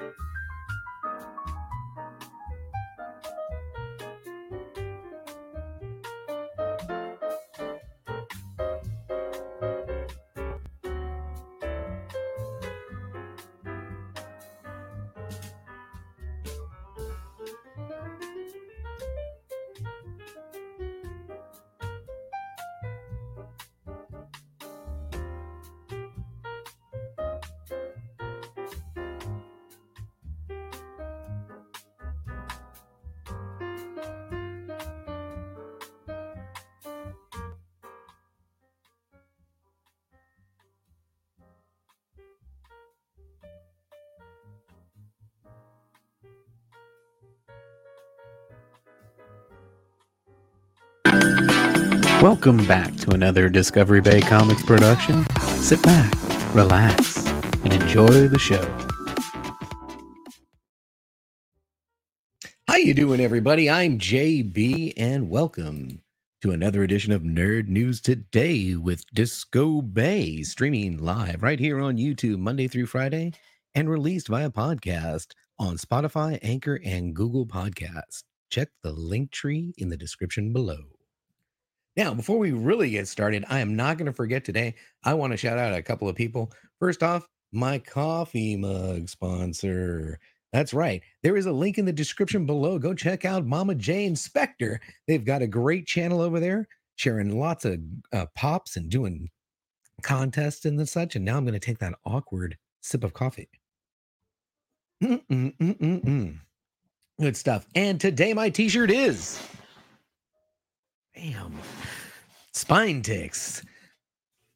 え? Welcome back to another Discovery Bay Comics production. Sit back, relax, and enjoy the show. You doing everybody? I'm JB and welcome to another edition of Nerd News Today with Disco Bay streaming live right here on YouTube Monday through Friday and released via podcast on Spotify, Anchor, and Google Podcasts. Check the link tree in the description below. Now, before we really get started, I am not going to forget today. I want to shout out a couple of people. First off, my coffee mug sponsor. That's right. There is a link in the description below. Go check out Mama J Inspector. They've got a great channel over there, sharing lots of uh, pops and doing contests and such. And now I'm going to take that awkward sip of coffee. Mm-mm-mm-mm-mm. Good stuff. And today my t-shirt is Bam. Spine ticks.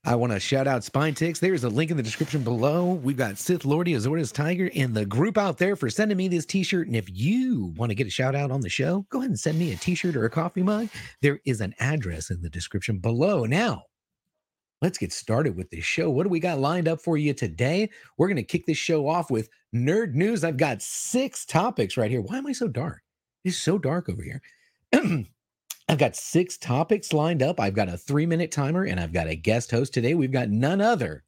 I want to shout out Spine Ticks. There's a link in the description below. We've got Sith Lordy, Azorda's Tiger, and the group out there for sending me this t-shirt. And if you want to get a shout out on the show, go ahead and send me a t-shirt or a coffee mug. There is an address in the description below. Now, let's get started with this show. What do we got lined up for you today? We're going to kick this show off with nerd news. I've got six topics right here. Why am I so dark? It's so dark over here. I've got six topics lined up. I've got a three minute timer and I've got a guest host today. We've got none other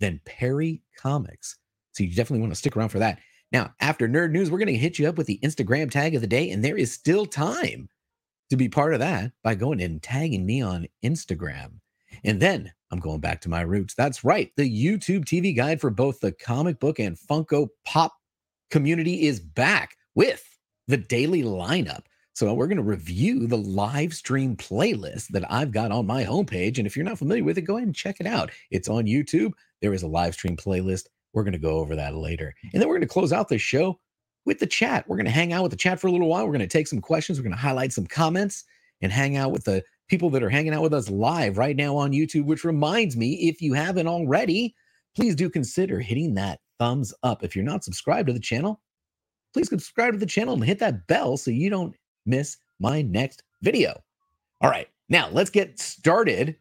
than Perry Comics. So you definitely want to stick around for that. Now, after Nerd News, we're going to hit you up with the Instagram tag of the day. And there is still time to be part of that by going and tagging me on Instagram. And then I'm going back to my roots. That's right. The YouTube TV guide for both the comic book and Funko Pop community is back with the daily lineup. So we're going to review the live stream playlist that I've got on my homepage. And if you're not familiar with it, go ahead and check it out. It's on YouTube. There is a live stream playlist. We're going to go over that later. And then we're going to close out the show with the chat. We're going to hang out with the chat for a little while. We're going to take some questions. We're going to highlight some comments and hang out with the people that are hanging out with us live right now on YouTube, which reminds me, if you haven't already, please do consider hitting that thumbs up. If you're not subscribed to the channel, please subscribe to the channel and hit that bell so you don't miss my next video. All right, now let's get started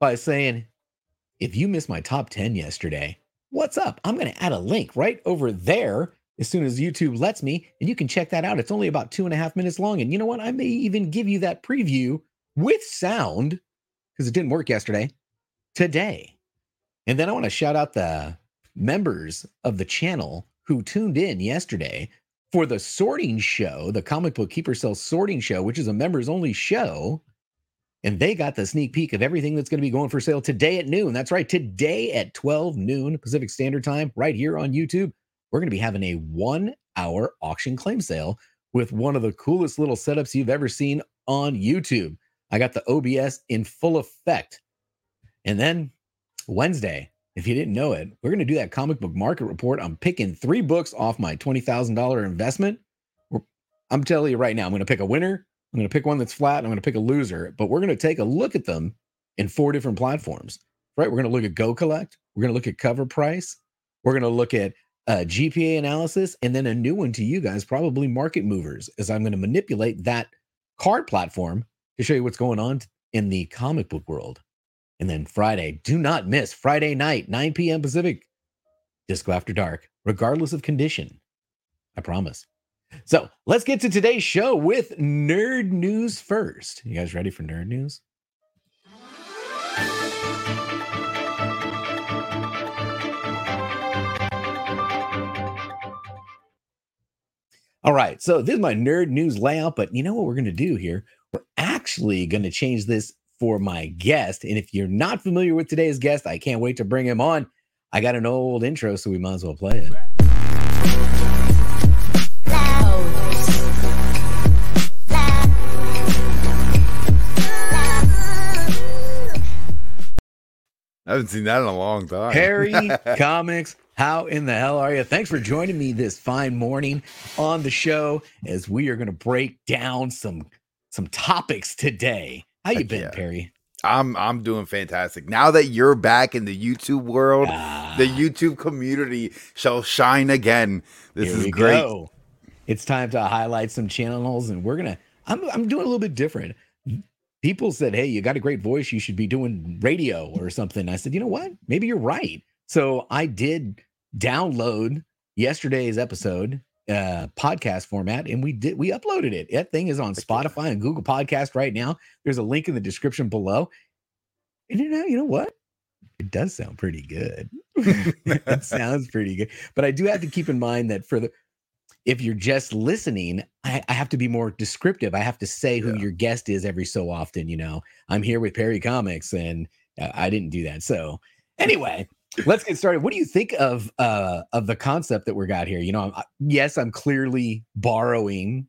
by saying if you missed my top 10 yesterday, what's up? I'm going to add a link right over there as soon as YouTube lets me, and you can check that out. It's only about two and a half minutes long. And you know what? I may even give you that preview with sound because it didn't work yesterday today. And then I want to shout out the members of the channel who tuned in yesterday for the sorting show, the comic book keeper sells sorting show, which is a members only show. And they got the sneak peek of everything that's going to be going for sale today at noon. That's right, today at 12 noon Pacific Standard Time, right here on YouTube. We're going to be having a one hour auction claim sale with one of the coolest little setups you've ever seen on YouTube. I got the OBS in full effect. And then Wednesday, if you didn't know it, we're going to do that comic book market report. I'm picking three books off my $20,000 investment. I'm telling you right now, I'm going to pick a winner. I'm going to pick one that's flat. I'm going to pick a loser, but we're going to take a look at them in four different platforms, right? We're going to look at GoCollect. We're going to look at CovrPrice. We're going to look at uh, GPA analysis, and then a new one to you guys, probably market movers, as I'm going to manipulate that card platform to show you what's going on in the comic book world. And then Friday, do not miss Friday night, 9 p.m. Pacific, Disco After Dark, regardless of condition. I promise. So let's get to today's show with nerd news first. You guys ready for nerd news? All right. So this is my nerd news layout, but you know what we're going to do here? We're actually going to change this for my guest. And if you're not familiar with today's guest, I can't wait to bring him on. I got an old intro, so we might as well play it. I haven't seen that in a long time. Perry Comics, how in the hell are you? Thanks for joining me this fine morning on the show as we are going to break down some some topics today. How you Heck been, yeah. Perry? I'm I'm doing fantastic. Now that you're back in the YouTube world, Ah, the YouTube community shall shine again. This here is great. go. It's time to highlight some channels, and we're gonna. I'm I'm doing a little bit different. People said, "Hey, you got a great voice. You should be doing radio or something." I said, "You know what? Maybe you're right." So I did download yesterday's episode uh podcast format and we did we uploaded it. That thing is on spotify and google podcast right now. There's a link in the description below. And you know you know what? It does sound pretty good. It sounds pretty good. But i do have to keep in mind that for the if you're just listening i, I have to be more descriptive. I have to say who Yeah. your guest is every so often you know? I'm here with perry comics and uh, i didn't do that. So anyway let's get started what do you think of uh of the concept that we got here you know I'm, yes i'm clearly borrowing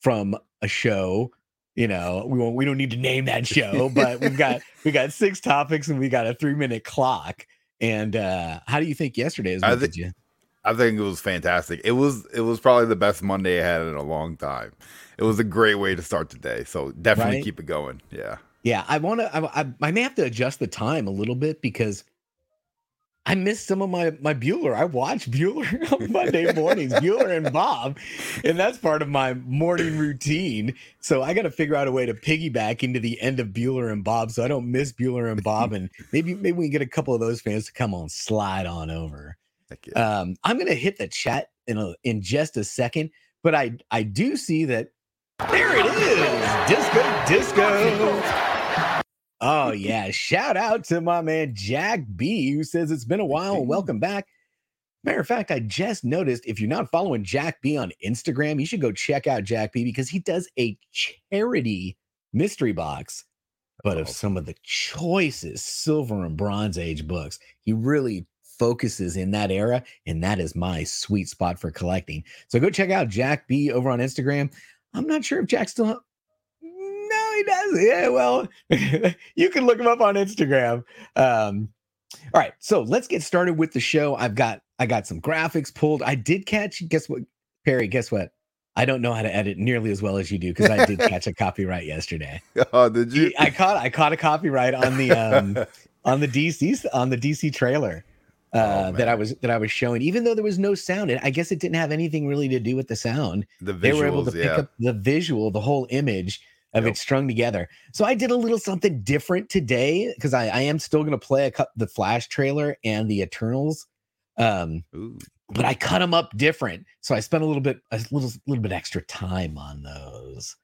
from a show you know we won't we don't need to name that show but we've got we got six topics and we got a three minute clock and uh how do you think yesterday's I went, thi- did you I think it was fantastic. It was it was probably the best Monday I had in a long time. It was a great way to start the day. So definitely Right? keep it going. Yeah. Yeah, I want to. I, I I may have to adjust the time a little bit because I missed some of my my Bueller. I watch Bueller on Monday mornings, Bueller and Bob, and that's part of my morning routine. So I got to figure out a way to piggyback into the end of Bueller and Bob, so I don't miss Bueller and Bob, and maybe maybe we can get a couple of those fans to come on slide on over. Um, I'm gonna hit the chat in a, in just a second, but I I do see that there it is, disco disco. Oh yeah, shout out to my man Jack B who says it's been a while. Welcome back. Matter of fact, I just noticed if you're not following Jack B on Instagram, you should go check out Jack B because he does a charity mystery box, but of oh. some of the choicest silver and bronze age books. He really focuses in that era, and that is my sweet spot for collecting. So go check out Jack B over on Instagram. I'm not sure if Jack still. He does. Yeah, well, you can look him up on Instagram. Um, all right, so let's get started with the show. I've got I got some graphics pulled. I did catch. Guess what, Perry? Guess what? I don't know how to edit nearly as well as you do because I did catch a copyright yesterday. oh, did you? I caught I caught a copyright on the um on the DC on the DC trailer uh, Oh, that I was that I was showing. Even though there was no sound, and I guess it didn't have anything really to do with the sound. the visuals, They were able to pick yeah. up the visual, the whole image of Yep. it strung together. So I did a little something different today because I, I am still going to play a cut the Flash trailer and the Eternals. Um, Ooh. but I cut them up different. So I spent a little bit, a little, little bit extra time on those.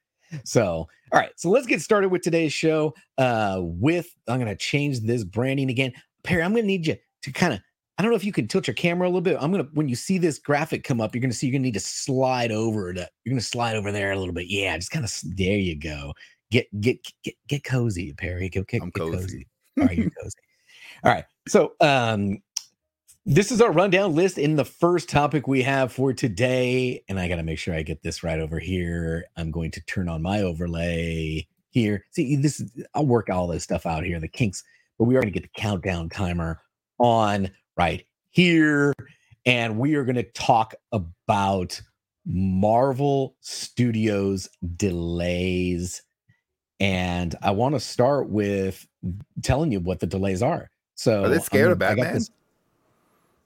So, all right. So let's get started with today's show. Uh, with I'm gonna change this branding again. Perry, I'm gonna need you to kind of. I don't know if you can tilt your camera a little bit. I'm gonna when you see this graphic come up, you're gonna see you're gonna need to slide over to. You're gonna slide over there a little bit. Yeah, just kind of. There you go. Get get get get cozy, Perry. Go get, I'm get cozy. All right, you're cozy. All right. So um this is our rundown list in the first topic we have for today. And I gotta make sure I get this right over here. I'm going to turn on my overlay here. See, this is I'll work all this stuff out here, the kinks, but we are gonna get the countdown timer on right here. And we are gonna talk about Marvel Studios delays. And I want to start with telling you what the delays are. So Are they scared of gonna- I got Batman? this-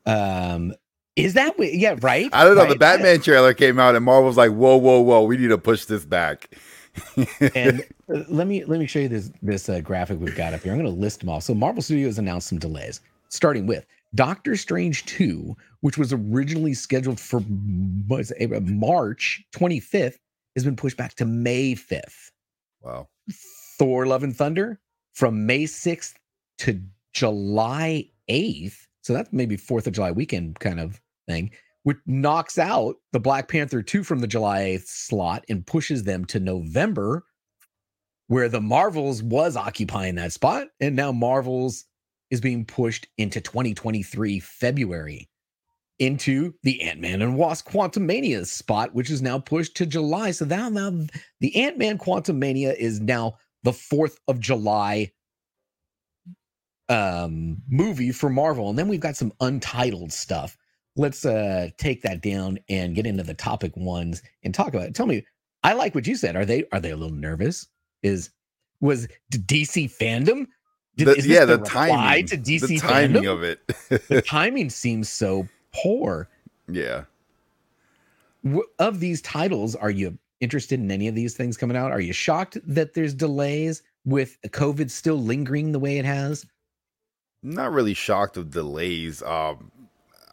Um, is that what? Yeah, right. I don't know. The. Batman trailer came out, and Marvel's like, "Whoa, whoa, whoa! We need to push this back." and uh, let me let me show you this this uh, graphic we've got up here. I'm going to list them all. So Marvel Studios announced some delays, starting with Doctor Strange 2, which was originally scheduled for March 25th, has been pushed back to May 5th. wow. Thor: Love and Thunder from May 6th to July 8th. So that's maybe Fourth of July weekend kind of thing. which knocks out the Black Panther 2 from the July 8th slot and pushes them to November, where the Marvels was occupying that spot. And now Marvels is being pushed into 2023 February into the Ant-Man and Wasp Quantumania spot, which is now pushed to July. So now, now the Ant-Man Quantumania is now the 4th of July um movie for Marvel. And then we've got some untitled stuff. Let's uh take that down and get into the topic ones and talk about it. Tell me, I like what you said. Are they are they a little nervous? Is was DC fandom? Did, the, yeah, the, the timing to DC the timing fandom? of it. the timing seems so poor. Yeah. Of these titles, are you interested in any of these things coming out? Are you shocked that there's delays with COVID still lingering the way it has? not really shocked of delays. Um,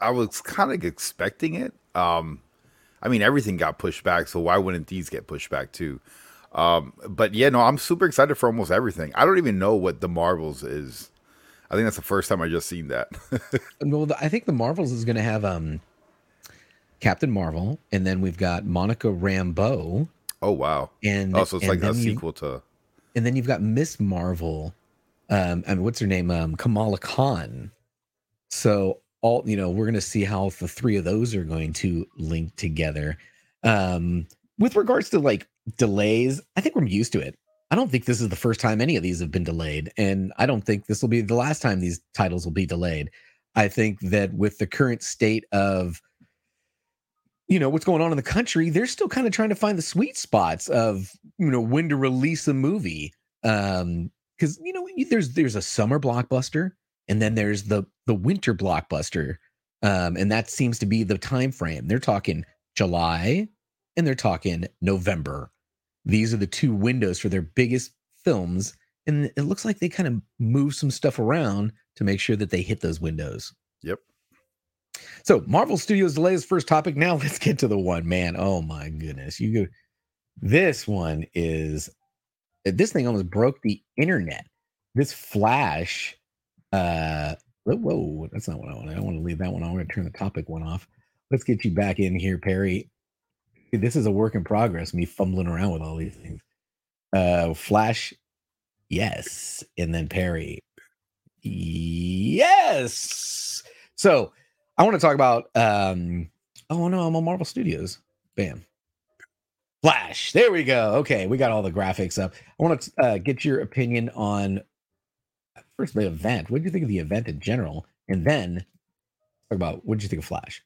I was kind of expecting it. Um, I mean, everything got pushed back, so why wouldn't these get pushed back too? Um, but yeah, no, I'm super excited for almost everything. I don't even know what the Marvels is. I think that's the first time I just seen that. well, I think the Marvels is going to have um, Captain Marvel, and then we've got Monica Rambeau. Oh wow! And oh, so it's like a sequel you, to. And then you've got Miss Marvel, um, I mean, what's her name? Um, Kamala Khan. So all you know, we're going to see how the three of those are going to link together. Um, with regards to like delays, I think we're used to it. I don't think this is the first time any of these have been delayed, and I don't think this will be the last time these titles will be delayed. I think that with the current state of you know what's going on in the country, they're still kind of trying to find the sweet spots of you know when to release a movie. Um, because you know there's there's a summer blockbuster and then there's the the winter blockbuster um, and that seems to be the time frame they're talking july and they're talking november these are the two windows for their biggest films and it looks like they kind of move some stuff around to make sure that they hit those windows yep so marvel studios delays first topic now let's get to the one man oh my goodness you go this one is this thing almost broke the internet. This flash, uh, whoa, whoa, that's not what I want. I don't want to leave that one. I want to turn the topic one off. Let's get you back in here, Perry. This is a work in progress. Me fumbling around with all these things. Uh, flash, yes, and then Perry, yes. So I want to talk about. um Oh no, I'm on Marvel Studios. Bam. Flash. There we go. Okay, we got all the graphics up. I want to uh, get your opinion on first the event. What do you think of the event in general, and then talk about what do you think of Flash?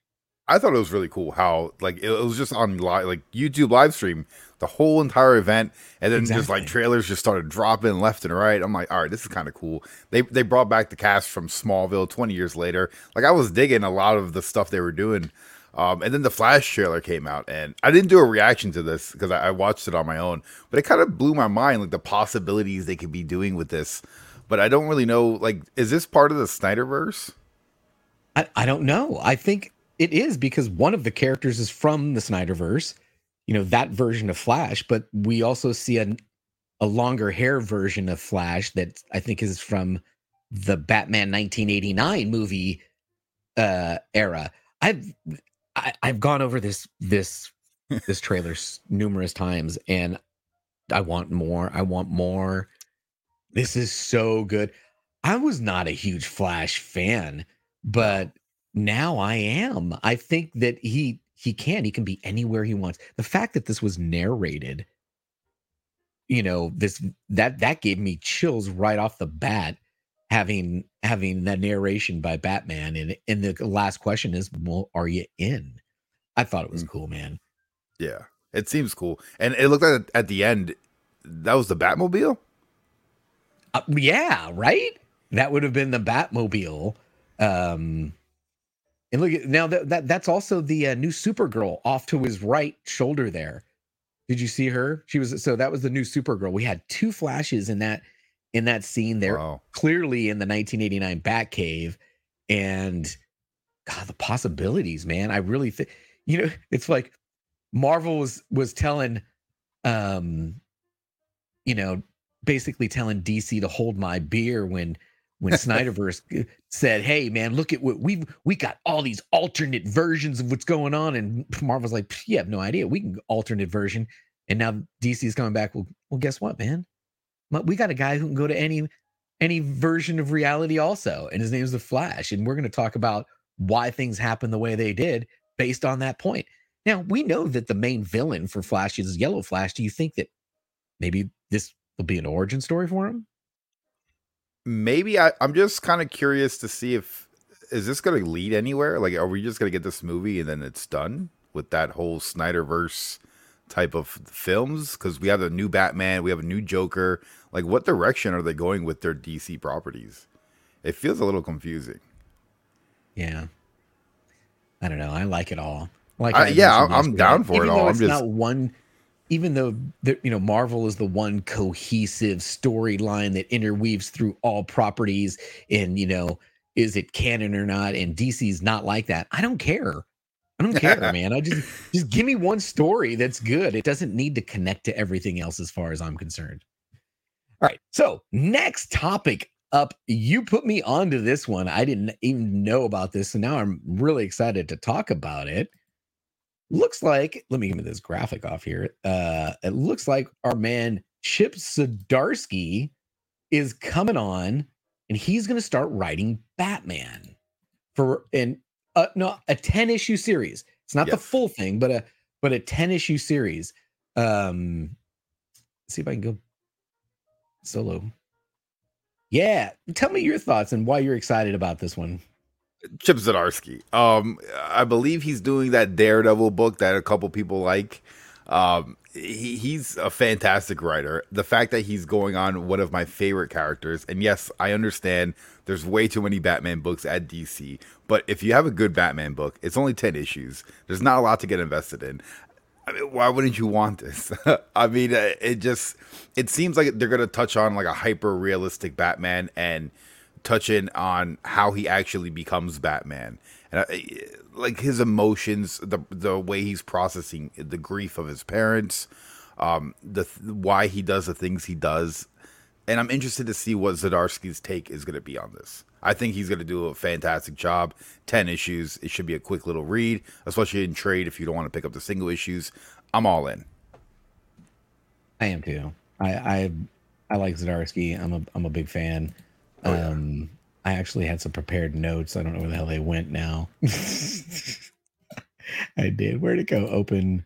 I thought it was really cool how like it was just on live, like YouTube live stream the whole entire event, and then exactly. just like trailers just started dropping left and right. I'm like, all right, this is kind of cool. They they brought back the cast from Smallville 20 years later. Like I was digging a lot of the stuff they were doing. Um, and then the Flash trailer came out, and I didn't do a reaction to this because I, I, watched it on my own. But it kind of blew my mind, like the possibilities they could be doing with this. But I don't really know, like, is this part of the Snyderverse? I, I don't know. I think it is because one of the characters is from the Snyderverse, you know, that version of Flash. But we also see a, a longer hair version of Flash that I think is from the Batman 1989 movie uh, era. I've I, I've gone over this this this trailer numerous times, and I want more. I want more. This is so good. I was not a huge Flash fan, but now I am. I think that he he can. He can be anywhere he wants. The fact that this was narrated, you know, this that that gave me chills right off the bat having having that narration by Batman and and the last question is well are you in I thought it was mm. cool man yeah it seems cool and it looked like at the end that was the Batmobile uh, yeah right that would have been the Batmobile um and look at now that, that that's also the uh, new Supergirl off to his right shoulder there did you see her she was so that was the new Supergirl we had two flashes in that in that scene. They're wow. clearly in the 1989 Batcave, and God, the possibilities, man. I really think you know it's like Marvel was was telling, um, you know, basically telling DC to hold my beer when when Snyderverse uh, said, "Hey, man, look at what we've we got all these alternate versions of what's going on," and Marvel's like, "You have no idea. We can alternate version." And now DC's coming back. Well, well, guess what, man? We got a guy who can go to any any version of reality also, and his name is the Flash. And we're going to talk about why things happen the way they did based on that point. Now we know that the main villain for Flash is Yellow Flash. Do you think that maybe this will be an origin story for him? Maybe I, I'm just kind of curious to see if is this going to lead anywhere? Like, are we just going to get this movie and then it's done with that whole Snyderverse type of films? Because we have a new Batman, we have a new Joker. Like, what direction are they going with their DC properties? It feels a little confusing. Yeah, I don't know. I like it all. Like, I, yeah, I'm, I'm down for it all. I'm just not one even though the, you know Marvel is the one cohesive storyline that interweaves through all properties, and you know is it canon or not, and DC's not like that. I don't care. I don't care, man. I just just give me one story that's good. It doesn't need to connect to everything else, as far as I'm concerned. All right. So next topic up. You put me onto this one. I didn't even know about this, so now I'm really excited to talk about it looks like let me give me this graphic off here uh it looks like our man chip zdarsky is coming on and he's going to start writing batman for an uh no a 10 issue series. It's not yes. the full thing but a but a 10 issue series. Um see if i can go solo. Yeah tell me your thoughts and why you're excited about this one Chip Zdarsky. Um, I believe he's doing that Daredevil book that a couple people like. Um, he, he's a fantastic writer. The fact that he's going on one of my favorite characters, and yes, I understand there's way too many Batman books at DC, but if you have a good Batman book, it's only 10 issues. There's not a lot to get invested in. I mean, why wouldn't you want this? I mean, uh, it just it seems like they're gonna touch on like a hyper realistic Batman and touch in on how he actually becomes Batman and I, like his emotions, the the way he's processing the grief of his parents, um, the why he does the things he does, and I'm interested to see what Zdarsky's take is going to be on this. I think he's going to do a fantastic job. Ten issues, it should be a quick little read, especially in trade if you don't want to pick up the single issues. I'm all in. I am too. I I, I like Zdarsky. I'm a I'm a big fan. Oh, yeah. Um, I actually had some prepared notes. I don't know where the hell they went now. I did. Where'd it go? Open.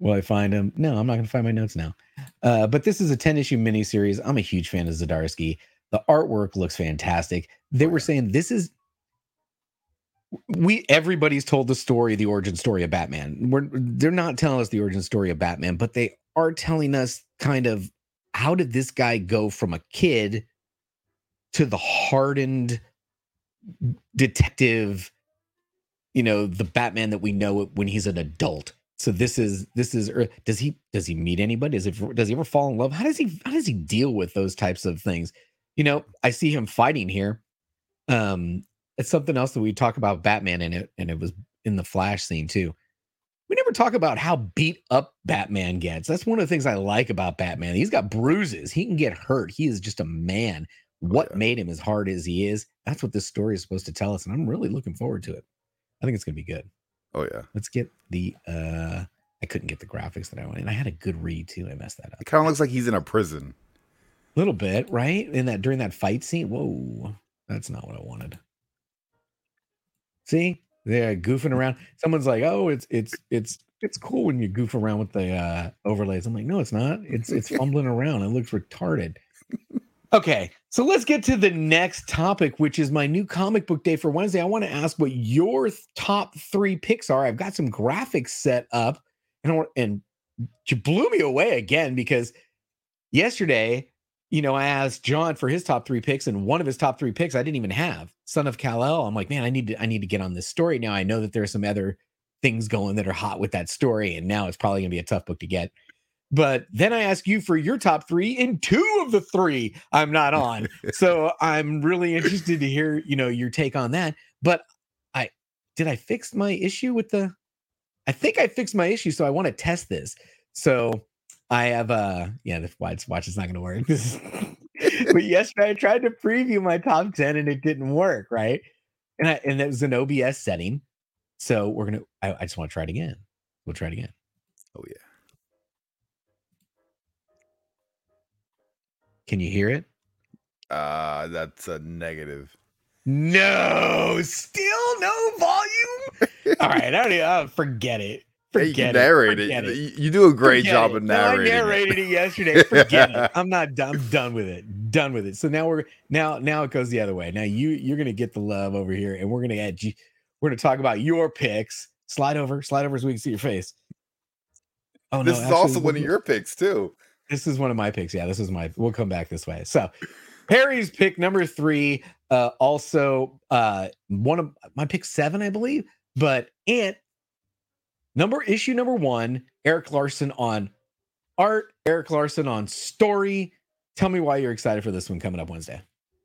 Will I find them? No, I'm not going to find my notes now. Uh, but this is a 10 issue miniseries. I'm a huge fan of Zdarsky. The artwork looks fantastic. They were saying this is we everybody's told the story, the origin story of Batman. We're they're not telling us the origin story of Batman, but they are telling us kind of how did this guy go from a kid to the hardened detective you know the batman that we know when he's an adult. So this is this is does he does he meet anybody? Does it does he ever fall in love? How does he how does he deal with those types of things? You know i see him fighting here. Um it's something else that we talk about batman in it and it was in the flash scene too. We never talk about how beat up batman gets. That's one of the things i like about batman. He's got bruises. He can get hurt. He is just a man what made him as hard as he is. That's what this story is supposed to tell us. And I'm really looking forward to it. I think it's going to be good. Oh, yeah. Let's get the, uh, I couldn't get the graphics that I wanted. And I had a good read too. I messed that up. It kind of looks like he's in a prison. A little bit, right? In that, during that fight scene. Whoa, that's not what I wanted. See, they're goofing around. Someone's like, oh, it's, it's, it's, it's cool when you goof around with the uh, overlays. I'm like, no, it's not. It's it's fumbling around. It looks retarded. Okay, so let's get to the next topic, which is my new comic book day for Wednesday. I want to ask what your top three picks are. I've got some graphics set up, and and you blew me away again because yesterday, you know, I asked John for his top three picks, and one of his top three picks I didn't even have. Son of Kal El. I'm like, man, I need to, I need to get on this story now. I know that there are some other things going that are hot with that story, and now it's probably gonna be a tough book to get. But then I ask you for your top three, and two of the three I'm not on. so I'm really interested to hear, you know, your take on that. But I did I fix my issue with the I think I fixed my issue, so I want to test this. So I have uh yeah, the watch watch is not gonna work. but yesterday I tried to preview my top 10 and it didn't work, right? And I and that was an OBS setting. So we're gonna I, I just want to try it again. We'll try it again. Oh yeah. Can you hear it? Uh that's a negative. No, still no volume. All right, I don't even, uh, forget it. Hey, Forget you it. narrate Forget it. You- You do a great Forget job it. of No, narrating. I narrated it yesterday. Forget it. I'm not done. I'm done with it. Done with it. So now we're now now it goes the other way. Now you you're gonna get the love over here, and we're gonna add you. We're gonna talk about your picks. Slide over, slide over so we can see your face. Oh This no, is actually, also one of your picks too. This is one of my picks. Yeah, this is my. We'll come back this way. So, Perry's pick number three. Uh, also, uh, one of my pick seven, I believe. But Ant number issue number one. Erik Larsen on art. Erik Larsen on story. Tell me why you're excited for this one coming up Wednesday.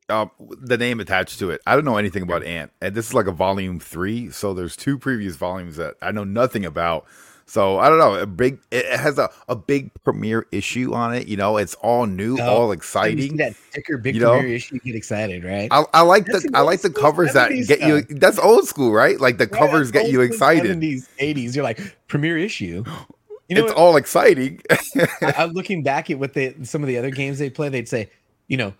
Um, the name attached to it. I don't know anything about Ant, and this is like a volume three. So there's two previous volumes that I know nothing about. So I don't know. A big. It has a, a big premiere issue on it. You know, it's all new, Oh, all When you see exciting. that sticker, big You know? premiere issue, you get excited, right? I, I like That's the I like the covers that 70s get you. That's old school, right? Like the Right, covers get you excited. 70s, 80s. You're like premiere issue. You know it's what? all exciting. I, I'm looking back at what they some of the other games they play. They'd say, you know,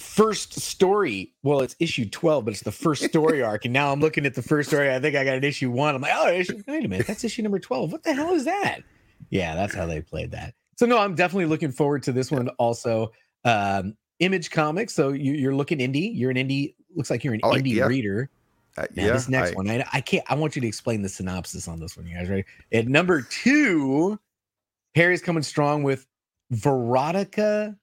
first story. Well, it's issue 12, but it's the first story arc. And now I'm looking at the first story. I think I got an issue one. I'm like, oh, issue, wait a minute, that's issue number 12. What the hell is that? Yeah, that's how they played that. So no, I'm definitely looking forward to this one. Also, um, Image Comics. So you, you're looking indie. You're an indie. Looks like you're an like- indie yeah. reader. Uh, Now, yeah, this next I- one, I, I can't. I want you to explain the synopsis on this one. You guys ready? At number two, Perry's coming strong with Veronica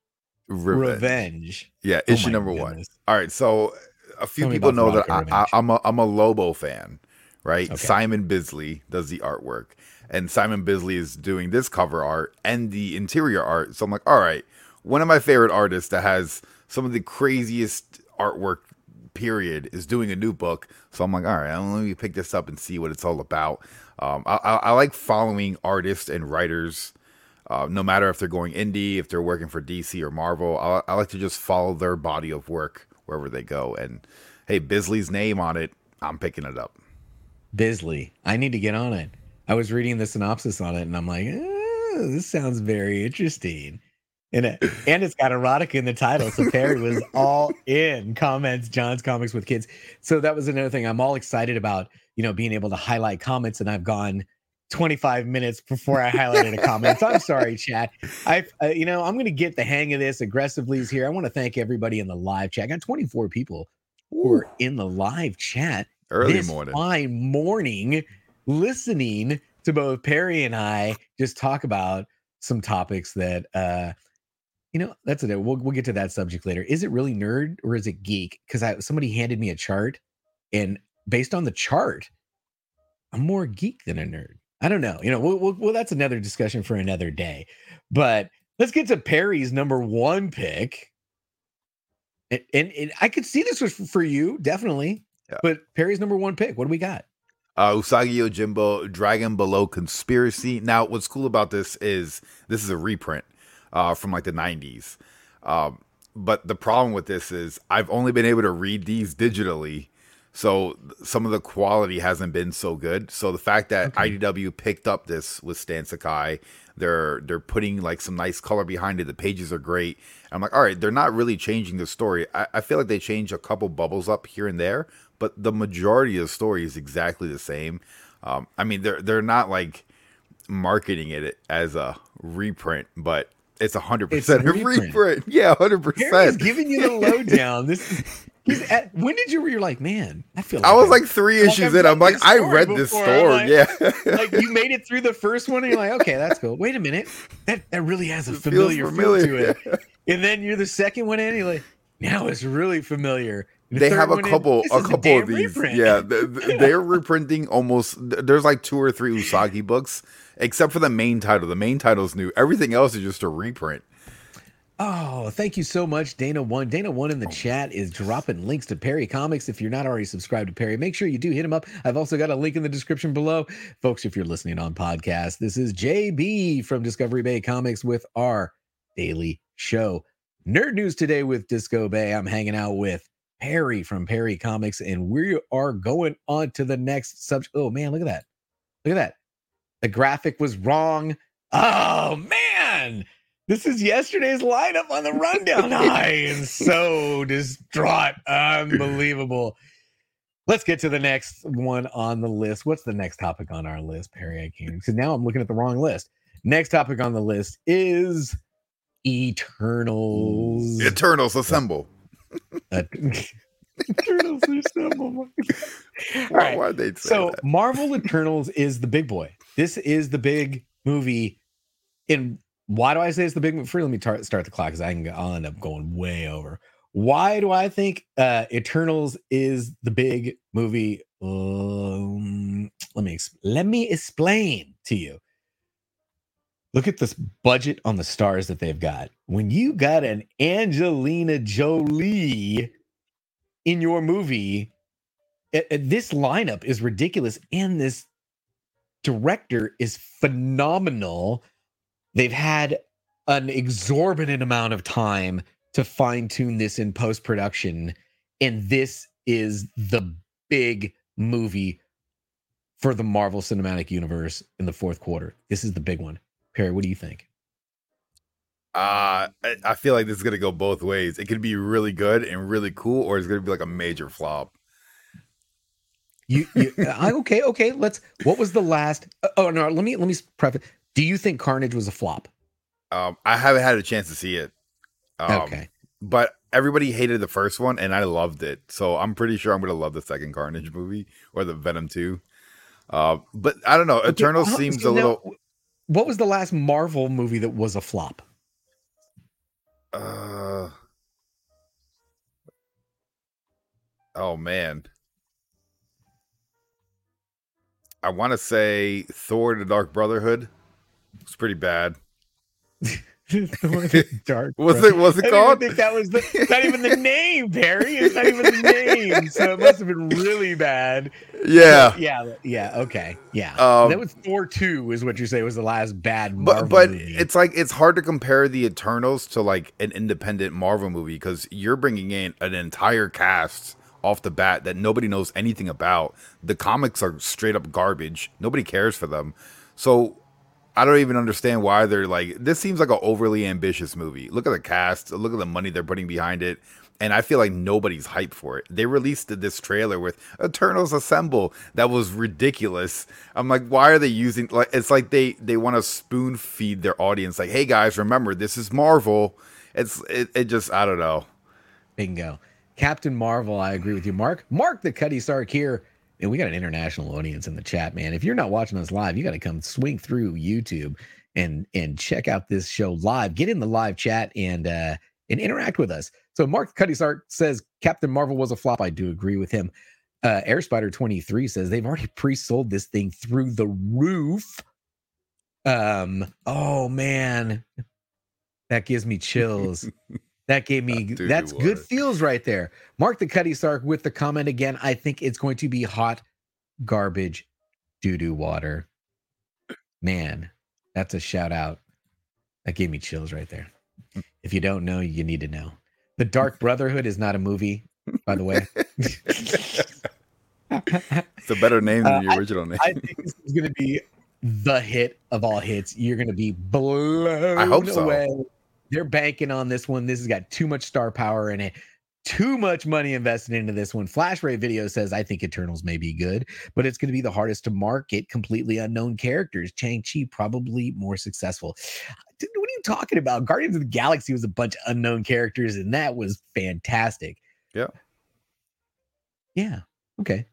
Revenge. Revenge. Yeah, Oh issue my number one. All right, so a few Tell people know that I, I'm a I'm a Lobo fan, right? Okay. Simon Bisley does the artwork, and Simon Bisley is doing this cover art and the interior art. So I'm like, all right, one of my favorite artists that has some of the craziest artwork. Period is doing a new book, so I'm like, all right, let me pick this up and see what it's all about. Um, I, I, I like following artists and writers uh, no matter if they're going indie, if they're working for DC or Marvel. I, I like to just follow their body of work wherever they go. And hey, Bisley's name on it, I'm picking it up. Bisley. I need to get on it. I was reading the synopsis on it, and I'm like, eh, this sounds very interesting. And it, and it's got erotica in the title, so Perry was all in. Comments, John's comics with kids. So that was another thing. I'm all excited about, you know, being able to highlight comments, and I've gone 25 minutes before I highlighted a comment. So I'm sorry, chat. I, uh, you know, I'm going to get the hang of this. Aggressively is here. I want to thank everybody in the live chat. I got 24 people who are in the live chat Early this morning. fine morning listening to both Perry and I just talk about some topics that uh you know that's it we'll, we'll get to that subject later is it really nerd or is it geek because i somebody handed me a chart and based on the chart i'm more geek than a nerd i don't know you know well, well, that's another discussion for another day but let's get to perry's number one pick and, and, and i could see this was for you definitely Yeah. but perry's number one pick what do we got Uh, Usagi Yojimbo, Dragon Bellow Conspiracy. Now, what's cool about this is this is a reprint uh, from like the 90s. Um, but the problem with this is I've only been able to read these digitally. So some of the quality hasn't been so good. So the fact that Okay. IDW picked up this with Stan Sakai, they're they're putting like some nice color behind it. The pages are great. I'm like, all right, they're not really changing the story. I, I feel like they change a couple bubbles up here and there, but the majority of the story is exactly the same. Um, I mean, they're they're not like marketing it as a reprint, but it's a hundred percent a reprint. Yeah, hundred percent. giving you the lowdown. This is at when did you you're like, man, I feel Like I was like three like issues in. I'm like, I read this story. I'm yeah, like you made it through the first one and you're like, okay, that's cool. Wait a minute. That that really has a It familiar, familiar. feel to it. And then you're the second one in, you're like, now it's really familiar. The they have a one in, couple, a couple damn of these. reprint. Yeah, th- th- they're reprinting almost. There's like two or three Usagi books, except for the main title. The main title's new. Everything else is just a reprint. Oh, thank you so much, Dana One. Dana One in the oh. chat is dropping links to Perry Comics. If you're not already subscribed to Perry, make sure you do hit him up. I've also got a link in the description below. Folks, if you're listening on podcast, this is JB from Discovery Bay Comics with our daily show. Nerd News today with Disco Bay. I'm hanging out with Perry from Perry Comics, and we are going on to the next subject. Oh man, look at that! Look at that! The graphic was wrong. Oh man, this is yesterday's lineup on the rundown. I am so distraught. Unbelievable. Let's get to the next one on the list. What's the next topic on our list, Perry? I can't because now I'm looking at the wrong list. Next topic on the list is Eternals. Eternals assemble. Uh, Eternals assemble. All Why, right. why'd they say So that? Marvel Eternals is the big boy. This is the big movie. And why do I say it's the big movie? First, let me tar- start the clock because I can. I'll end up going way over. Why do I think uh Eternals is the big movie? Um, let me ex- let me explain to you. Look at this budget on the stars that they've got. When you got an Angelina Jolie in your movie, uh, uh, this lineup is ridiculous and this director is phenomenal they've had an exorbitant amount of time to fine tune this in post production and this is the big movie for the marvel cinematic universe in the fourth quarter this is the big one perry what do you think Uh, I, I feel like this is gonna go both ways. It could be really good and really cool, or it's gonna be like a major flop. you, you I, okay okay let's what was the last uh, oh no let me let me preface do you think carnage was a flop Um, I haven't had a chance to see it. Um, okay but everybody hated the first one, and I loved it. So I'm pretty sure I'm gonna love the second Carnage movie or the Venom two. Uh, but I don't know. Eternal how- seems a now, little. what was the last marvel movie that was a flop Uh, oh man, I want to say Thor: The Dark Brotherhood. It's pretty bad. Dark Was it? What's I it didn't called? even think that was the, not even the name, Barry. It's not even the name, so it must have been really bad. yeah. yeah, yeah. Okay, yeah. Um, that was Thor two, is what you say was the last bad but Marvel but movie. it's like it's hard to compare the Eternals to like an independent Marvel movie because you're bringing in an entire cast off the bat that nobody knows anything about. The comics are straight up garbage. Nobody cares for them. So I don't even understand why they're like this seems like an overly ambitious movie. Look at the cast, look at the money they're putting behind it. And I feel like nobody's hyped for it. They released this trailer with Eternals Assemble that was ridiculous. I'm like, why are they using like it's like they they want to spoon feed their audience like, hey guys, remember this is Marvel. It's it, it just I don't know. bingo. Captain Marvel, I agree with you, Mark. Mark the Cuddy Sark here. And we got an international audience in the chat, man. If you're not watching us live, you got to come swing through YouTube and and check out this show live. Get in the live chat and uh and interact with us. So Mark Cuddy Sark says Captain Marvel was a flop. I do agree with him. Uh Air Spider 23 says they've already pre-sold this thing through the roof. Um, oh man, that gives me chills. That gave me Dude, that's good feels right there. Mark the Cuddy Sark with the comment again. I think it's going to be hot garbage doo doo water. Man, that's a shout out. That gave me chills right there. If you don't know, you need to know. The Dark Brotherhood is not a movie, by the way. It's a better name than Uh, the original name. I think this is going to be the hit of all hits. You're going to be blown I hope so. away. They're banking on this one. This has got too much star power in it. Too much money invested into this one. Flash Ray Video says, I think Eternals may be good, but it's going to be the hardest to market completely unknown characters. Shang-Chi probably more successful. Dude, What are you talking about? Guardians of the Galaxy was a bunch of unknown characters, and that was fantastic. Yeah. Yeah. Okay.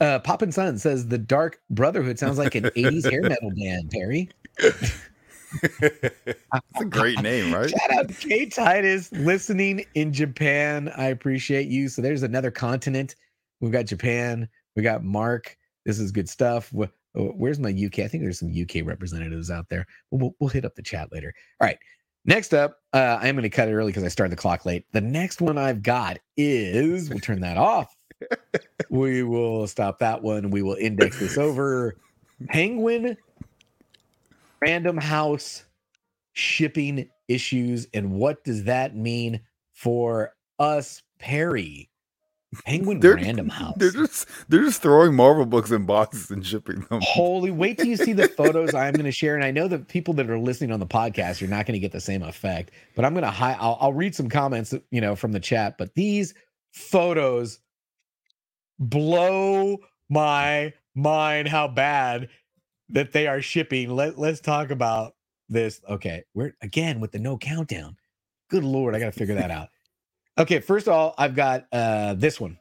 Uh, Poppin' Sun says the Dark Brotherhood sounds like an 80s hair metal band, Perry. it's a great name, right? Shout out to K Titus listening in Japan. I appreciate you. So there's another continent. We've got Japan. We got Mark. This is good stuff. Oh, Where's my UK? I think there's some UK representatives out there. We'll, we'll hit up the chat later. All right. Next up, uh, I'm going to cut it early because I started the clock late. The next one I've got is we'll turn that off. we will stop that one. We will index this over. Penguin Random House shipping issues. And what does that mean for us, Perry? Penguin They're- Random House. They're just they're just throwing Marvel books in boxes and shipping them. Holy, wait till you see the photos I'm going to share. And I know that people that are listening on the podcast, you're not going to get the same effect, but I'm going to hi- I'll, I'll read some comments, you know, from the chat. But these photos blow my mind how bad that they are shipping. Let, let's talk about this. Okay. We're again with the no countdown. Good Lord. I got to figure that out. Okay. First of all, I've got uh, this one.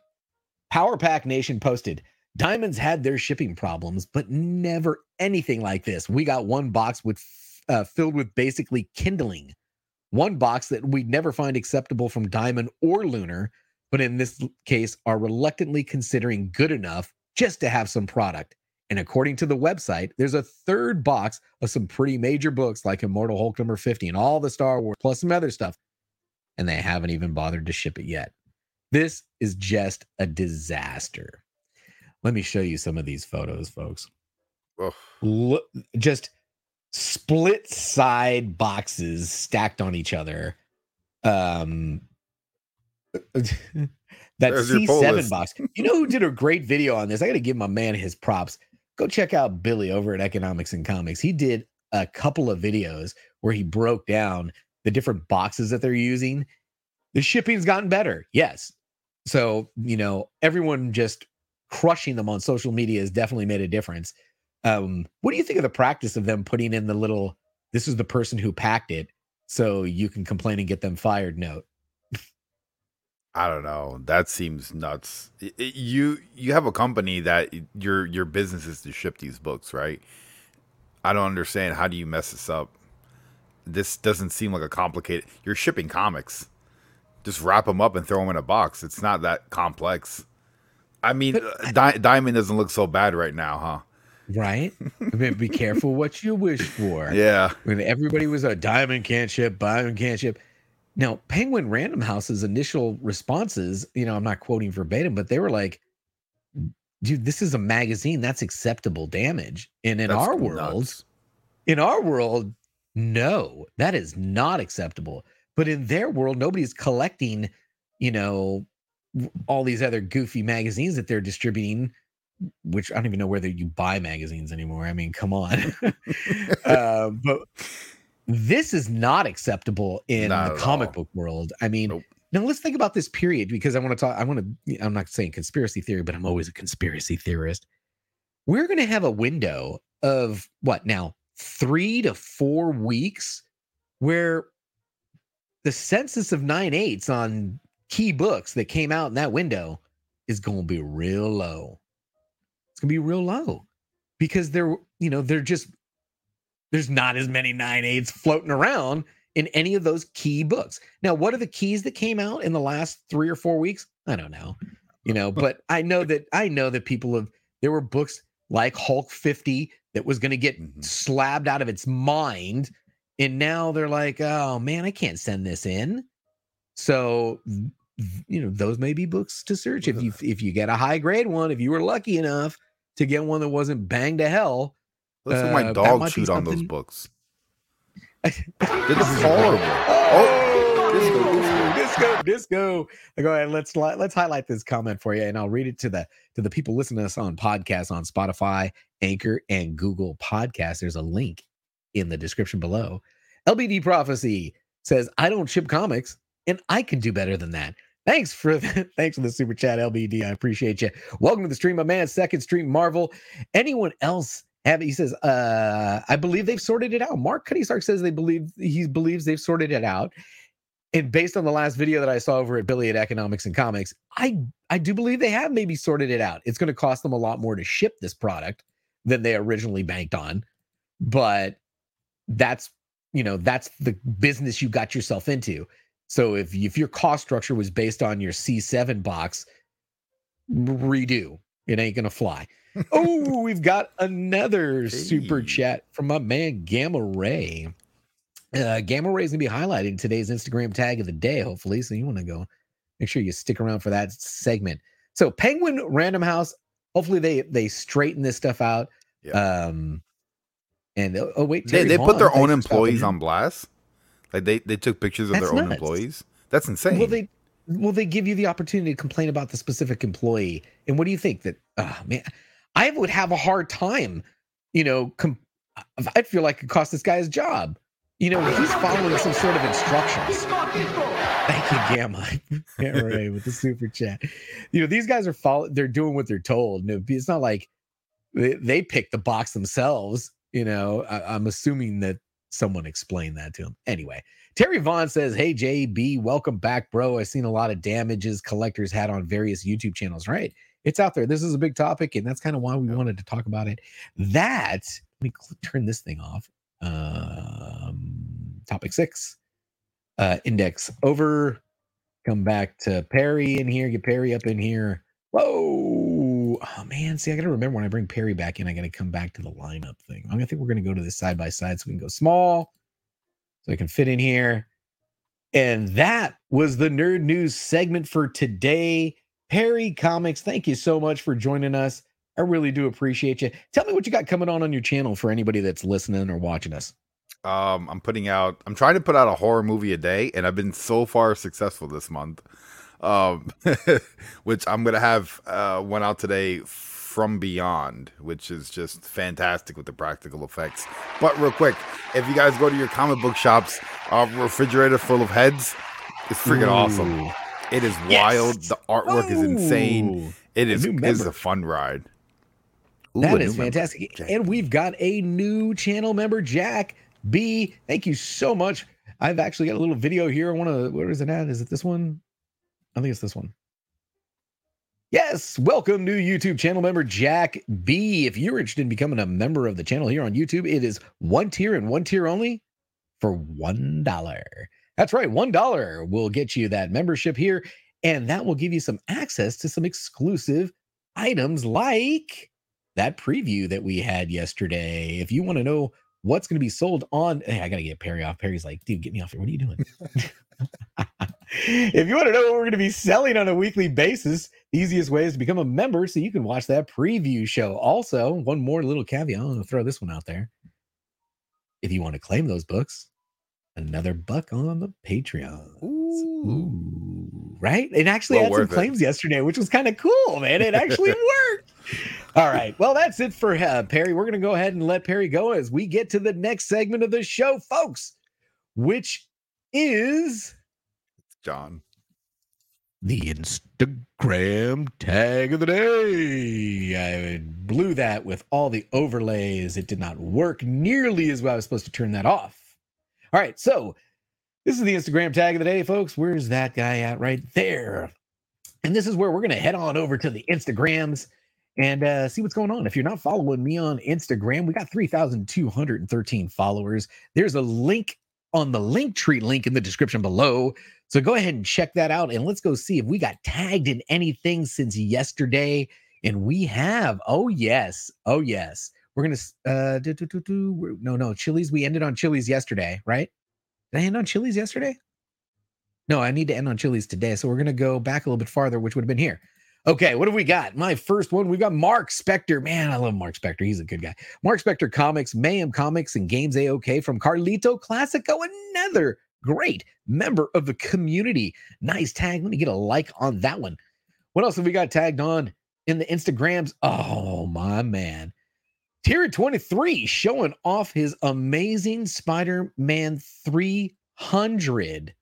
Power Pack Nation posted Diamonds had their shipping problems, but never anything like this. We got one box with uh, filled with basically kindling. One box that we'd never find acceptable from Diamond or Lunar, but in this case are reluctantly considering good enough just to have some product. And according to the website, there's a third box of some pretty major books like Immortal Hulk number 50 and all the Star Wars, plus some other stuff. And they haven't even bothered to ship it yet. This is just a disaster. Let me show you some of these photos, folks. Look, just split side boxes stacked on each other. Um, that There's C7 box. You know who did a great video on this? I got to give my man his props. Go check out Billy over at Economics and Comics. He did a couple of videos where he broke down the different boxes that they're using. The shipping's gotten better. Yes. So, you know, everyone just crushing them on social media has definitely made a difference. Um, what do you think of the practice of them putting in the little this is the person who packed it so you can complain and get them fired note? I don't know. That seems nuts. You you have a company that your your business is to ship these books, right? I don't understand. How do you mess this up? This doesn't seem like a complicated. You're shipping comics. Just wrap them up and throw them in a box. It's not that complex. I mean, uh, Di- Diamond doesn't look so bad right now, huh? Right? I mean, be careful what you wish for. Yeah. when everybody was a diamond can't ship, diamond can't ship. Now, Penguin Random House's initial responses, you know, I'm not quoting verbatim, but they were like, dude, this is a magazine. That's acceptable damage. And in That's our world, nuts. in our world, no, that is not acceptable. But in their world, nobody's collecting, you know, all these other goofy magazines that they're distributing, which I don't even know whether you buy magazines anymore. I mean, come on. uh, but this is not acceptable in Not the comic all. book world. I mean, Nope. now let's think about this period because I want to talk. I want to, I'm not saying conspiracy theory, but I'm always a conspiracy theorist. We're going to have a window of what now, three to four weeks where the census of nine eights on key books that came out in that window is going to be real low. It's going to be real low because they're, you know, they're just, there's not as many nine eights floating around in any of those key books. Now, what are the keys that came out in the last three or four weeks? I don't know, you know, but I know that I know that people have, there were books like Hulk 50 that was going to get Mhm. slabbed out of its mind. And now they're like, oh man, I can't send this in. So, you know, those may be books to search. If you if you get a high grade one, if you were lucky enough to get one that wasn't banged to hell, Looks like Uh, my dog chewed on those books. this is horrible. Oh, disco, disco, disco. Go ahead. Let's let's highlight this comment for you, and I'll read it to the to the people listening to us on podcasts on Spotify, Anchor, and Google Podcasts. There's a link in the description below. LBD Prophecy says, "I don't ship comics, and I can do better than that." Thanks for the, thanks for the super chat, LBD. I appreciate you. Welcome to the stream, my man. Second stream, Marvel. Anyone else He says, uh, I believe they've sorted it out. Mark Cuddy Stark says they believe he believes they've sorted it out. And based on the last video that I saw over at Billy at Economics and Comics, I I do believe they have maybe sorted it out. It's going to cost them a lot more to ship this product than they originally banked on, but that's you know that's the business you got yourself into. So if if your cost structure was based on your C7 box, redo. It ain't gonna fly. oh, we've got another super chat from my man Gamma Ray. Uh, Gamma Ray is gonna be highlighting today's Instagram tag of the day, hopefully. So you want to go make sure you stick around for that segment. So Penguin Random House, hopefully they they straighten this stuff out. Yeah. Um And oh, oh wait, they, they put their own employees on blast. Like they, they took pictures of That's their own nuts. employees. That's insane. Well, they will they give you the opportunity to complain about the specific employee? And what do you think that? Oh man, I would have a hard time. You know, com- I'd feel like it cost this guy his job. You know, he's following some sort of instructions. Thank you, Gamma. yeah, right, with the super chat. You know, these guys are following, they're doing what they're told. It's not like they, they pick the box themselves. You know, I, I'm assuming that someone explained that to him. Anyway, Terry Vaughn says, Hey, JB, welcome back, bro. I've seen a lot of damages collectors had on various YouTube channels, right? It's out there. This is a big topic, and that's kind of why we wanted to talk about it. That, let me turn this thing off. Um, topic six, uh, index over. Come back to Perry in here. Get Perry up in here. Whoa. Oh man. See, I gotta remember when I bring Perry back in, I gotta come back to the lineup thing. I'm gonna think we're gonna go to this side by side so we can go small. So I can fit in here. And that was the nerd news segment for today. Perry Comics, thank you so much for joining us. I really do appreciate you. Tell me what you got coming on on your channel for anybody that's listening or watching us. Um, I'm putting out. I'm trying to put out a horror movie a day, and I've been so far successful this month. Um, which I'm gonna have uh, one out today from Beyond, which is just fantastic with the practical effects. But real quick, if you guys go to your comic book shops, a refrigerator full of heads is freaking Ooh. awesome. It is yes. wild. The artwork Ooh. is insane. It is is a fun ride. Ooh, that is fantastic. And we've got a new channel member, Jack B. Thank you so much. I've actually got a little video here. I want to, where is it at? Is it this one? I think it's this one. Yes, welcome new YouTube channel member Jack B. If you're interested in becoming a member of the channel here on YouTube, it is one tier and one tier only for one dollar. That's right, one dollar will get you that membership here, and that will give you some access to some exclusive items like that preview that we had yesterday. If you want to know what's going to be sold on, hey, I got to get Perry off. Perry's like, dude, get me off here. What are you doing? if you want to know what we're going to be selling on a weekly basis, the easiest way is to become a member so you can watch that preview show. Also, one more little caveat. I'm going to throw this one out there. If you want to claim those books, another buck on the Patreon. Ooh. Right? It actually well, had some claims it. yesterday, which was kind of cool, man. It actually worked. All right. Well, that's it for uh, Perry. We're going to go ahead and let Perry go as we get to the next segment of the show, folks, which is John. The Instagram tag of the day. I blew that with all the overlays. It did not work nearly as well. I was supposed to turn that off. All right. So, this is the Instagram tag of the day, folks. Where's that guy at? Right there. And this is where we're going to head on over to the Instagrams and uh, see what's going on. If you're not following me on Instagram, we got 3,213 followers. There's a link on the Linktree link in the description below. So go ahead and check that out. And let's go see if we got tagged in anything since yesterday. And we have. Oh, yes. Oh, yes. We're going to, uh, do, do, do, do. no, no, Chili's. We ended on Chili's yesterday, right? Did I end on Chili's yesterday? No, I need to end on Chili's today. So we're going to go back a little bit farther, which would have been here. Okay, what do we got? My first one, we've got Mark Spector. Man, I love Mark Spector. He's a good guy. Mark Spector Comics, Mayhem Comics, and Games AOK from Carlito Classico. Another great member of the community. Nice tag. Let me get a like on that one. What else have we got tagged on in the Instagrams? Oh, my man. Tier 23 showing off his amazing Spider Man 300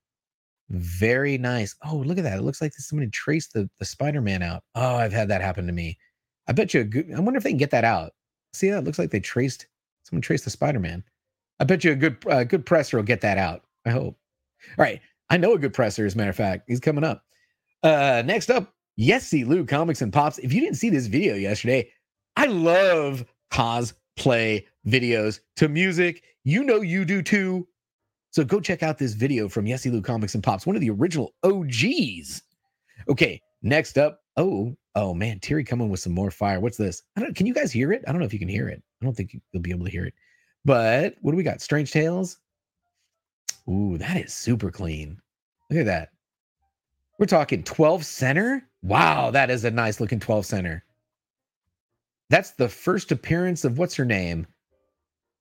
very nice. Oh, look at that. It looks like somebody traced the, the Spider Man out. Oh, I've had that happen to me. I bet you, good, I wonder if they can get that out. See that? It looks like they traced, someone traced the Spider Man. I bet you a good, uh, good presser will get that out. I hope. All right. I know a good presser, as a matter of fact. He's coming up. Uh, next up, Yesy Lou Comics and Pops. If you didn't see this video yesterday, I love cosplay videos to music. You know you do too. So go check out this video from Yesy Lou Comics and Pops, one of the original OGs. Okay, next up. Oh, oh man, Terry coming with some more fire. What's this? I don't. Can you guys hear it? I don't know if you can hear it. I don't think you'll be able to hear it. But what do we got? Strange Tales. Ooh, that is super clean. Look at that. We're talking 12 center. Wow, that is a nice looking 12 center. That's the first appearance of what's her name?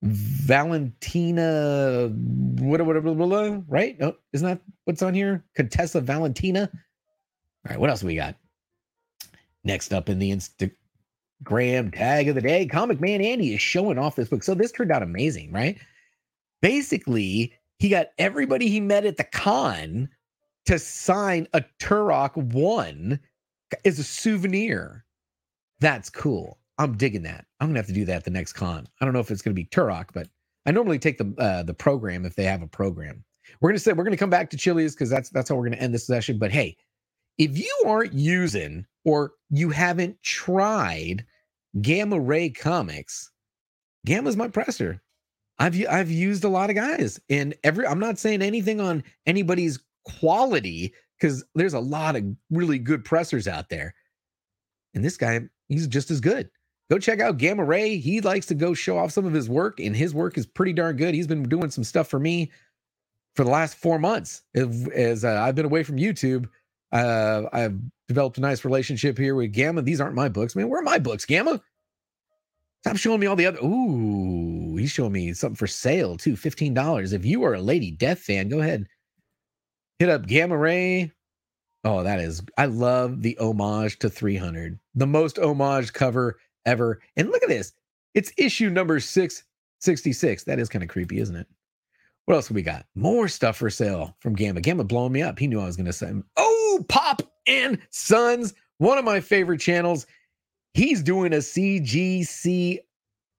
Valentina, what, what, what, what, right? No, isn't that what's on here? Contessa Valentina. All right, what else we got? Next up in the Instagram tag of the day, Comic Man Andy is showing off this book. So this turned out amazing, right? Basically, he got everybody he met at the con to sign a Turok 1 as a souvenir. That's cool. I'm digging that. I'm gonna have to do that the next con. I don't know if it's gonna be Turok, but I normally take the uh, the program if they have a program. We're gonna say we're gonna come back to Chili's because that's that's how we're gonna end this session. But hey, if you aren't using or you haven't tried Gamma Ray Comics, Gamma's my presser. I've I've used a lot of guys, and every I'm not saying anything on anybody's quality because there's a lot of really good pressers out there, and this guy he's just as good go check out Gamma Ray. He likes to go show off some of his work, and his work is pretty darn good. He's been doing some stuff for me for the last four months. As uh, I've been away from YouTube, uh, I've developed a nice relationship here with Gamma. These aren't my books, man. Where are my books, Gamma? Stop showing me all the other. Ooh, he's showing me something for sale too. Fifteen dollars. If you are a Lady Death fan, go ahead, hit up Gamma Ray. Oh, that is. I love the homage to 300. The most homage cover ever. And look at this. It's issue number 666. That is kind of creepy, isn't it? What else we got? More stuff for sale from Gamma. Gamma blowing me up. He knew I was going to say, oh, Pop and Sons, one of my favorite channels. He's doing a CGC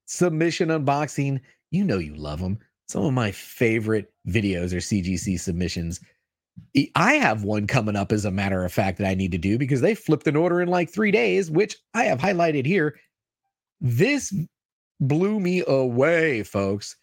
submission unboxing. You know you love them. Some of my favorite videos are CGC submissions. I have one coming up, as a matter of fact, that I need to do because they flipped an order in like three days, which I have highlighted here. This blew me away, folks.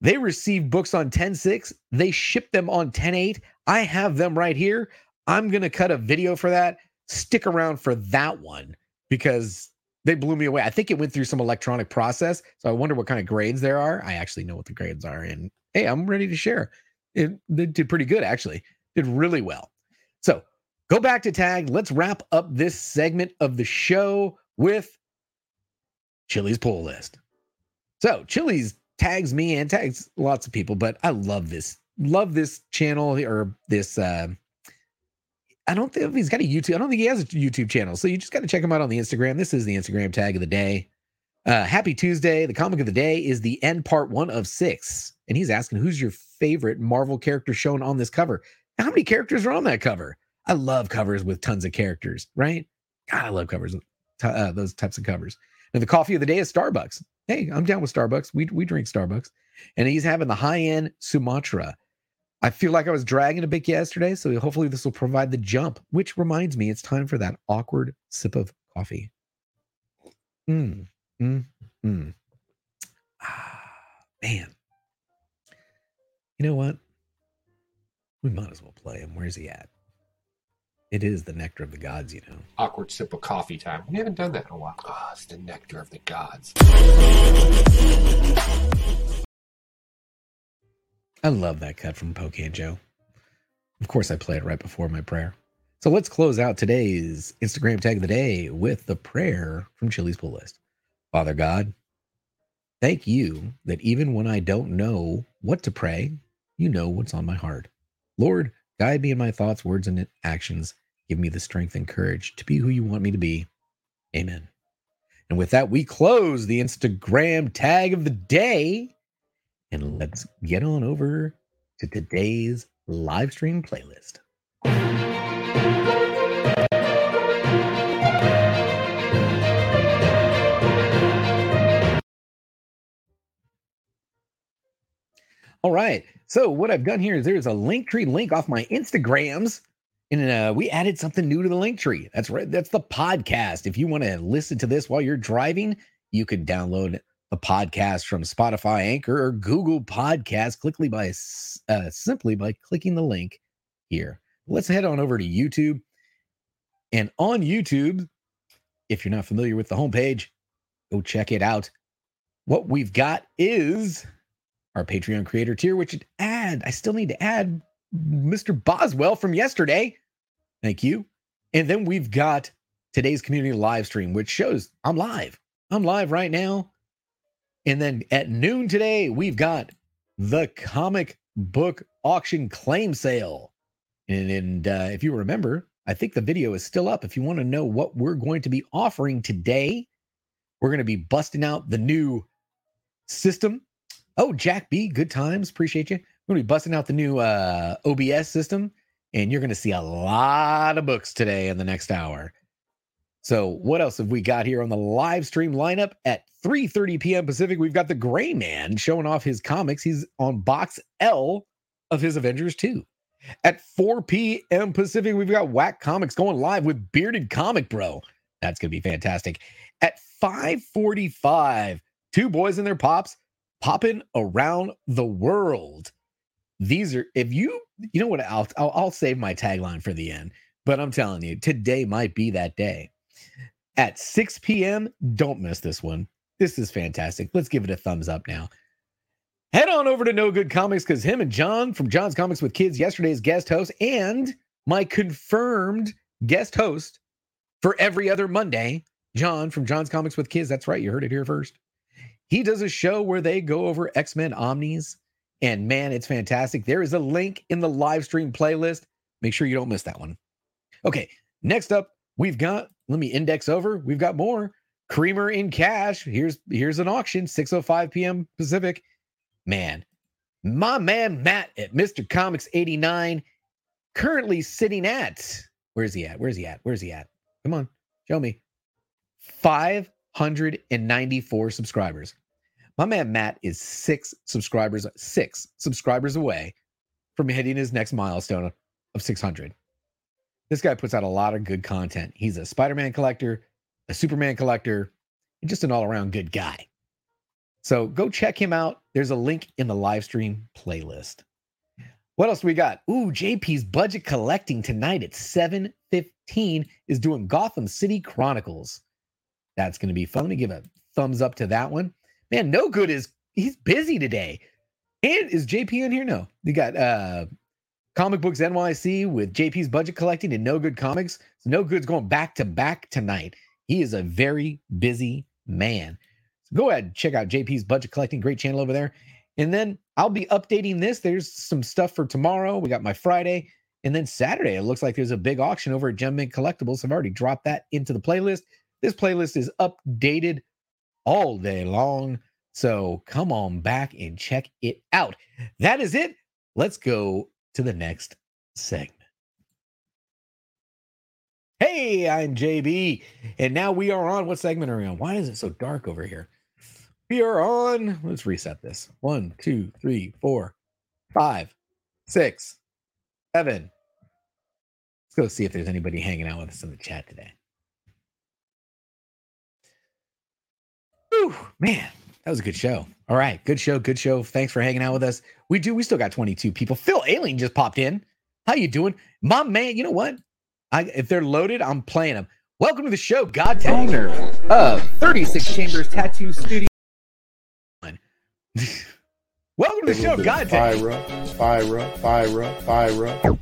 They received books on 10.6. They shipped them on 10.8. I have them right here. I'm going to cut a video for that. Stick around for that one because they blew me away. I think it went through some electronic process. So I wonder what kind of grades there are. I actually know what the grades are. And hey, I'm ready to share. It, they did pretty good, actually. Did really well. So go back to tag. Let's wrap up this segment of the show with Chili's pull list. So Chili's tags me and tags lots of people, but I love this, love this channel or this. Uh, I don't think he's got a YouTube. I don't think he has a YouTube channel. So you just got to check him out on the Instagram. This is the Instagram tag of the day. Uh, happy Tuesday. The comic of the day is the end part one of six. And he's asking, who's your favorite Marvel character shown on this cover? How many characters are on that cover? I love covers with tons of characters, right? God, I love covers, uh, those types of covers. And the coffee of the day is Starbucks. Hey, I'm down with Starbucks. We we drink Starbucks. And he's having the high-end Sumatra. I feel like I was dragging a bit yesterday, so hopefully this will provide the jump, which reminds me it's time for that awkward sip of coffee. Mm, mm, mm. Ah, man. You know what? We might as well play him. Where's he at? It is the nectar of the gods, you know. Awkward sip of coffee time. We haven't done that in a while. Ah, oh, it's the nectar of the gods. I love that cut from Pocan Joe. Of course, I play it right before my prayer. So let's close out today's Instagram tag of the day with the prayer from Chili's Pull List. Father God, thank you that even when I don't know what to pray, you know what's on my heart. Lord, guide me in my thoughts, words, and actions Give me the strength and courage to be who you want me to be. Amen. And with that, we close the Instagram tag of the day. And let's get on over to today's live stream playlist. All right. So what I've done here is there's a Linktree link off my Instagrams and uh, we added something new to the Linktree. That's right. That's the podcast. If you want to listen to this while you're driving, you can download the podcast from Spotify, Anchor, or Google Podcasts. Quickly by uh, simply by clicking the link here. Let's head on over to YouTube. And on YouTube, if you're not familiar with the homepage, go check it out. What we've got is our Patreon creator tier, which add I still need to add Mr. Boswell from yesterday. Thank you. And then we've got today's community live stream, which shows I'm live. I'm live right now. And then at noon today, we've got the comic book auction claim sale. And, and uh, if you remember, I think the video is still up. If you want to know what we're going to be offering today, we're going to be busting out the new system. Oh, Jack B, good times. Appreciate you. We're going to be busting out the new uh, OBS system, and you're going to see a lot of books today in the next hour. So, what else have we got here on the live stream lineup at 3:30 p.m. Pacific? We've got the Gray Man showing off his comics. He's on box L of his Avengers 2. At 4 p.m. Pacific, we've got Whack Comics going live with Bearded Comic Bro. That's going to be fantastic. At 5:45, two boys and their pops popping around the world. These are if you you know what I'll, I'll I'll save my tagline for the end, but I'm telling you, today might be that day. At 6 p.m., don't miss this one. This is fantastic. Let's give it a thumbs up now. Head on over to No Good Comics because him and John from John's Comics with Kids, yesterday's guest host, and my confirmed guest host for every other Monday, John from John's Comics with Kids. That's right. You heard it here first. He does a show where they go over X Men Omnis, and man, it's fantastic. There is a link in the live stream playlist. Make sure you don't miss that one. Okay, next up, we've got, let me index over. We've got more. Creamer in cash. Here's here's an auction, 6:05 p.m. Pacific. Man, my man Matt at Mr. Comics 89, currently sitting at where's he at? Where's he at? Where's he at? Come on, show me. 594 subscribers. My man Matt is six subscribers, six subscribers away from hitting his next milestone of 600. This guy puts out a lot of good content. He's a Spider Man collector, a Superman collector, and just an all around good guy. So go check him out. There's a link in the live stream playlist. What else we got? Ooh, JP's budget collecting tonight at 7:15 is doing Gotham City Chronicles. That's going to be fun. Let me give a thumbs up to that one. Man, no good is he's busy today. And is JP in here? No. You got uh Comic Books NYC with JP's budget collecting and No Good Comics. So no Good's going back to back tonight. He is a very busy man. So go ahead and check out JP's budget collecting. Great channel over there. And then I'll be updating this. There's some stuff for tomorrow. We got my Friday. And then Saturday, it looks like there's a big auction over at Gem Mint Collectibles. I've already dropped that into the playlist. This playlist is updated all day long. So come on back and check it out. That is it. Let's go to the next segment. Hey, I'm JB, and now we are on. What segment are we on? Why is it so dark over here? We are on. Let's reset this. One, two, three, four, five, six, seven. Let's go see if there's anybody hanging out with us in the chat today. Whew, man, that was a good show. All right, good show, good show. Thanks for hanging out with us. We do. We still got 22 people. Phil Alien just popped in. How you doing, my man? You know what? I if they're loaded, I'm playing them. Welcome to the show, God Owner of 36 Chambers Tattoo Studio. Welcome to the show, God Fyra, Fyra, Fyra, Fyra.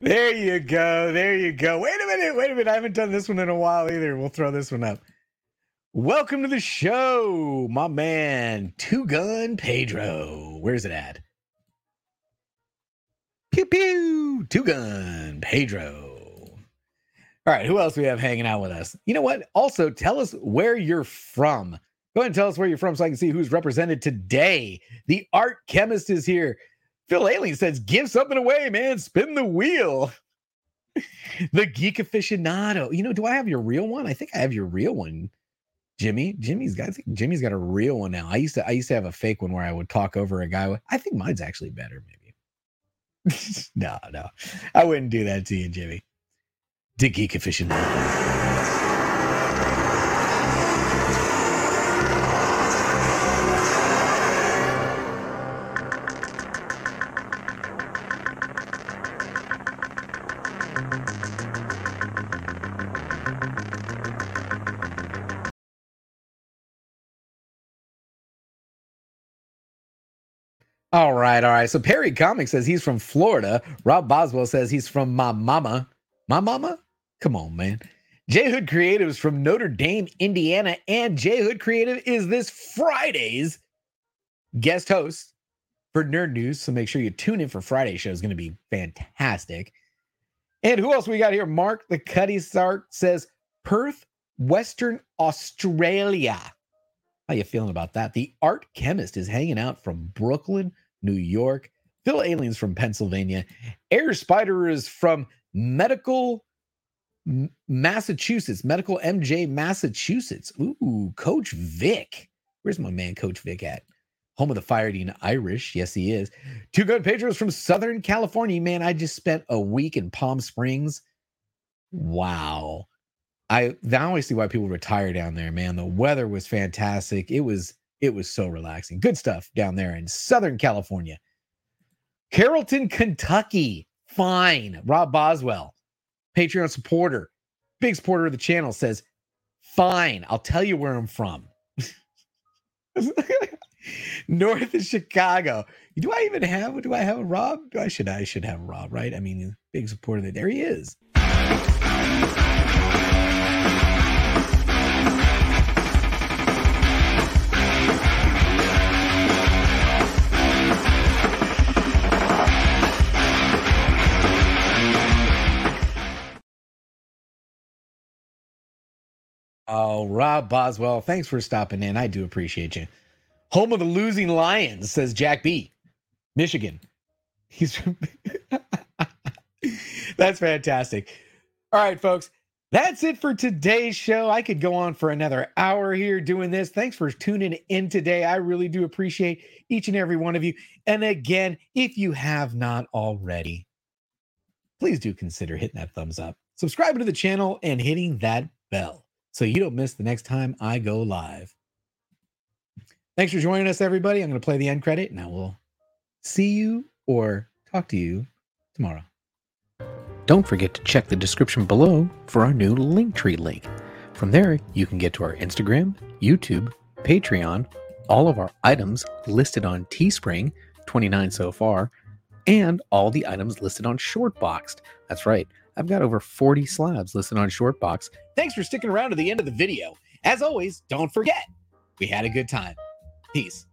There you go. There you go. Wait a minute. Wait a minute. I haven't done this one in a while either. We'll throw this one up. Welcome to the show, my man, Two Gun Pedro. Where's it at? Pew pew. Two Gun Pedro. All right. Who else we have hanging out with us? You know what? Also, tell us where you're from. Go ahead and tell us where you're from so I can see who's represented today. The art chemist is here. Phil Alien says, give something away, man. Spin the wheel. the geek aficionado. You know, do I have your real one? I think I have your real one. Jimmy, Jimmy's got. I think Jimmy's got a real one now. I used to. I used to have a fake one where I would talk over a guy. I think mine's actually better. Maybe. no, no, I wouldn't do that to you, Jimmy. The geek aficionado. All right, all right. So Perry Comics says he's from Florida. Rob Boswell says he's from my mama. My mama? Come on, man. J Hood Creative is from Notre Dame, Indiana, and J Hood Creative is this Friday's guest host for Nerd News. So make sure you tune in for Friday show. It's going to be fantastic. And who else we got here? Mark the Cuddy Sark says Perth, Western Australia. How you feeling about that? The art chemist is hanging out from Brooklyn, New York. Phil Aliens from Pennsylvania. Air Spider is from Medical Massachusetts, Medical MJ Massachusetts. Ooh, Coach Vic. Where's my man, Coach Vic, at? Home of the Fighting Irish. Yes, he is. Two Gun Pedros from Southern California. Man, I just spent a week in Palm Springs. Wow. I now I see why people retire down there, man. The weather was fantastic. It was it was so relaxing. Good stuff down there in Southern California. Carrollton, Kentucky. Fine. Rob Boswell, Patreon supporter, big supporter of the channel, says, Fine. I'll tell you where I'm from. North of Chicago. Do I even have? Do I have a Rob? Do I should I should have Rob, right? I mean, big supporter. There he is. Oh, Rob Boswell, thanks for stopping in. I do appreciate you. Home of the losing Lions, says Jack B. Michigan. He's from That's fantastic. All right, folks. That's it for today's show. I could go on for another hour here doing this. Thanks for tuning in today. I really do appreciate each and every one of you. And again, if you have not already, please do consider hitting that thumbs up, subscribing to the channel, and hitting that bell so you don't miss the next time I go live. Thanks for joining us, everybody. I'm going to play the end credit and I will see you or talk to you tomorrow. Don't forget to check the description below for our new Linktree link. From there, you can get to our Instagram, YouTube, Patreon, all of our items listed on Teespring, 29 so far, and all the items listed on Shortboxed. That's right, I've got over 40 slabs listed on Shortbox. Thanks for sticking around to the end of the video. As always, don't forget, we had a good time. Peace.